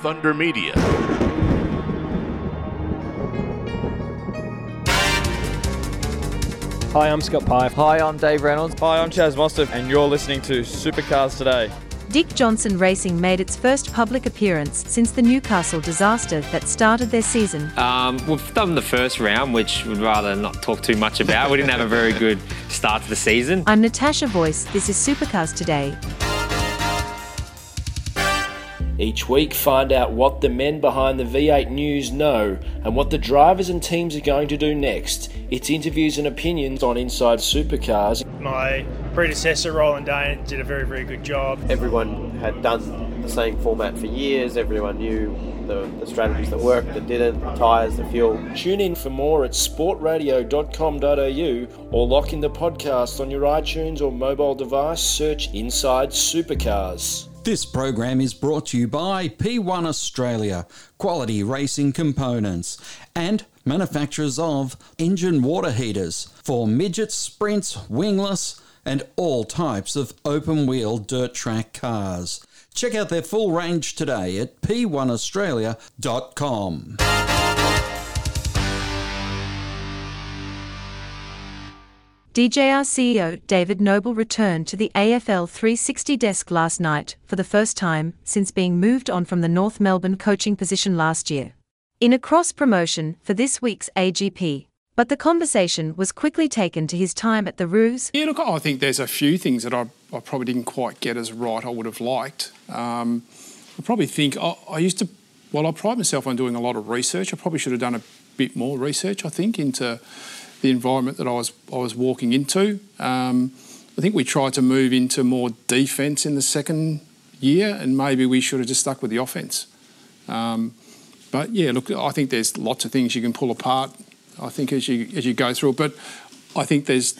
Thunder Media. Hi, I'm Scott Pye. Hi, I'm Dave Reynolds. Hi, I'm Chaz Mostert, and you're listening to Supercars Today. Dick Johnson Racing made its first public appearance since the Newcastle disaster that started their season. Um, we've done the first round, which we'd rather not talk too much about. We didn't have a very good start to the season. I'm Natasha Voice. This is Supercars Today. Each week, find out what the men behind the V8 News know and what the drivers and teams are going to do next. It's interviews and opinions on Inside Supercars. My predecessor, Roland Dane, did a very, very good job. Everyone had done the same format for years, everyone knew the, the strategies that worked, that didn't, the tyres, the fuel. Tune in for more at sportradio.com.au or lock in the podcast on your iTunes or mobile device. Search Inside Supercars. This program is brought to you by P1 Australia, quality racing components, and manufacturers of engine water heaters for midgets, sprints, wingless, and all types of open wheel dirt track cars. Check out their full range today at p1australia.com. DJR CEO David Noble returned to the AFL 360 desk last night for the first time since being moved on from the North Melbourne coaching position last year. In a cross promotion for this week's AGP, but the conversation was quickly taken to his time at the Roos. Yeah, look, I think there's a few things that I, I probably didn't quite get as right I would have liked. Um, I probably think I, I used to, well, I pride myself on doing a lot of research. I probably should have done a bit more research, I think, into the environment that I was I was walking into. Um, I think we tried to move into more defence in the second year, and maybe we should have just stuck with the offence. Um, but yeah, look, I think there's lots of things you can pull apart. I think as you as you go through it, but I think there's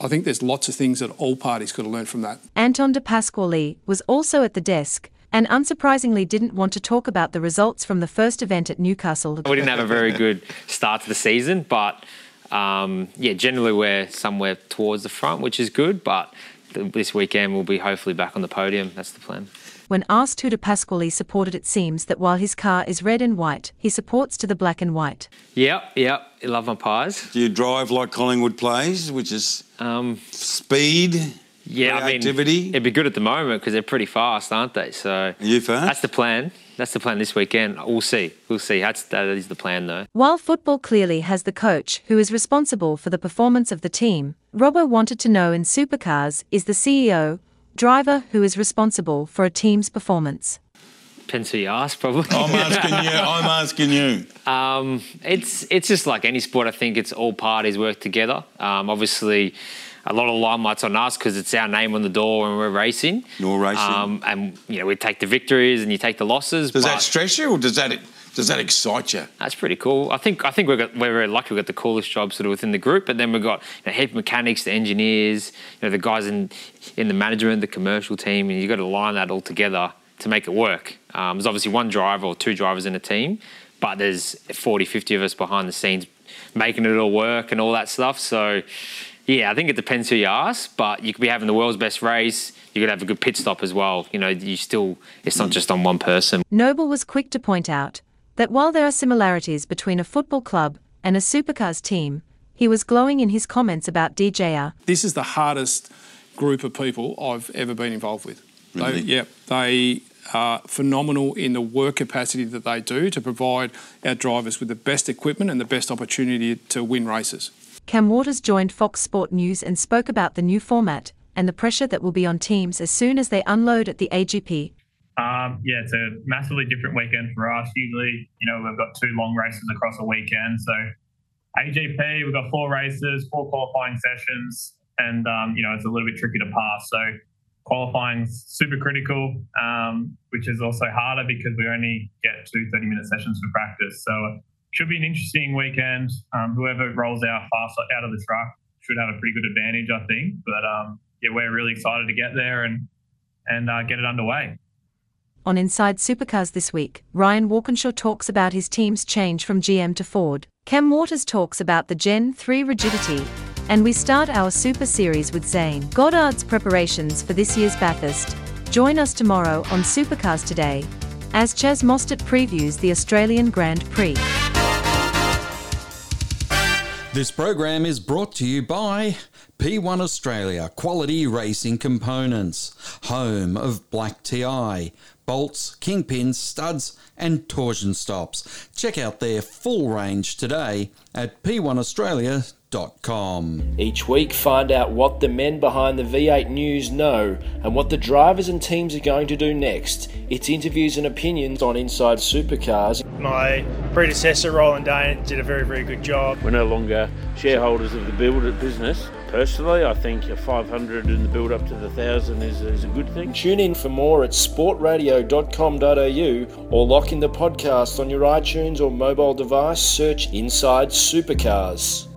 I think there's lots of things that all parties could have learned from that. Anton de Pasquale was also at the desk and unsurprisingly didn't want to talk about the results from the first event at Newcastle. We didn't have a very good start to the season, but um, yeah, generally we're somewhere towards the front, which is good. But this weekend we'll be hopefully back on the podium. That's the plan. When asked who De Pasquale supported, it seems that while his car is red and white, he supports to the black and white. Yep, yep. I love my pies. Do you drive like Collingwood plays, which is um, speed? Yeah, I mean, it'd be good at the moment because they're pretty fast, aren't they? So Are you fast? That's the plan. That's the plan this weekend. We'll see. We'll see. That's, that is the plan, though. While football clearly has the coach who is responsible for the performance of the team, Robbo wanted to know in supercars is the CEO, driver who is responsible for a team's performance. Depends who you ask, probably. I'm asking you. I'm asking you. Um, it's it's just like any sport. I think it's all parties work together. Um, obviously, a lot of limelight's on us because it's our name on the door when we're racing. You're racing. Um, and you know we take the victories and you take the losses. Does that stress you, or does that does that excite you? That's pretty cool. I think I think we're, got, we're very lucky. We've got the coolest job sort of within the group, but then we've got you know, heap mechanics, the engineers, you know, the guys in in the management, the commercial team, and you've got to line that all together to make it work. Um, there's obviously one driver or two drivers in a team, but there's 40, 50 of us behind the scenes making it all work and all that stuff. So, yeah, I think it depends who you ask, but you could be having the world's best race. You could have a good pit stop as well. You know, you still, it's not just on one person. Noble was quick to point out that while there are similarities between a football club and a supercars team, he was glowing in his comments about DJR. This is the hardest group of people I've ever been involved with. Really? They, yeah, they are phenomenal in the work capacity that they do to provide our drivers with the best equipment and the best opportunity to win races. Cam Waters joined Fox Sport News and spoke about the new format and the pressure that will be on teams as soon as they unload at the AGP. Um, yeah, it's a massively different weekend for us. Usually, you know, we've got two long races across a weekend. So, AGP, we've got four races, four qualifying sessions, and, um, you know, it's a little bit tricky to pass. So, qualifying's super critical, um, which is also harder because we only get two 30 minute sessions for practice. So, it should be an interesting weekend. Um, whoever rolls out fast out of the truck should have a pretty good advantage, I think. But um, yeah, we're really excited to get there and and uh, get it underway. On Inside Supercars this week, Ryan Walkinshaw talks about his team's change from GM to Ford. Cam Waters talks about the Gen 3 rigidity. And we start our Super Series with Zane Goddard's preparations for this year's Bathurst. Join us tomorrow on Supercars Today. as Chaz Mostert previews the Australian Grand Prix. This program is brought to you by P1 Australia Quality Racing Components, home of Black TI, bolts, kingpins, studs, and torsion stops. Check out their full range today at p1australia.com. Each week, find out what the men behind the V8 News know and what the drivers and teams are going to do next. It's interviews and opinions on Inside Supercars. My predecessor, Roland Dane, did a very, very good job. We're no longer shareholders of the build business. Personally, I think a 500 in the build up to the 1,000 is, is a good thing. Tune in for more at sportradio.com.au or lock in the podcast on your iTunes or mobile device. Search Inside Supercars.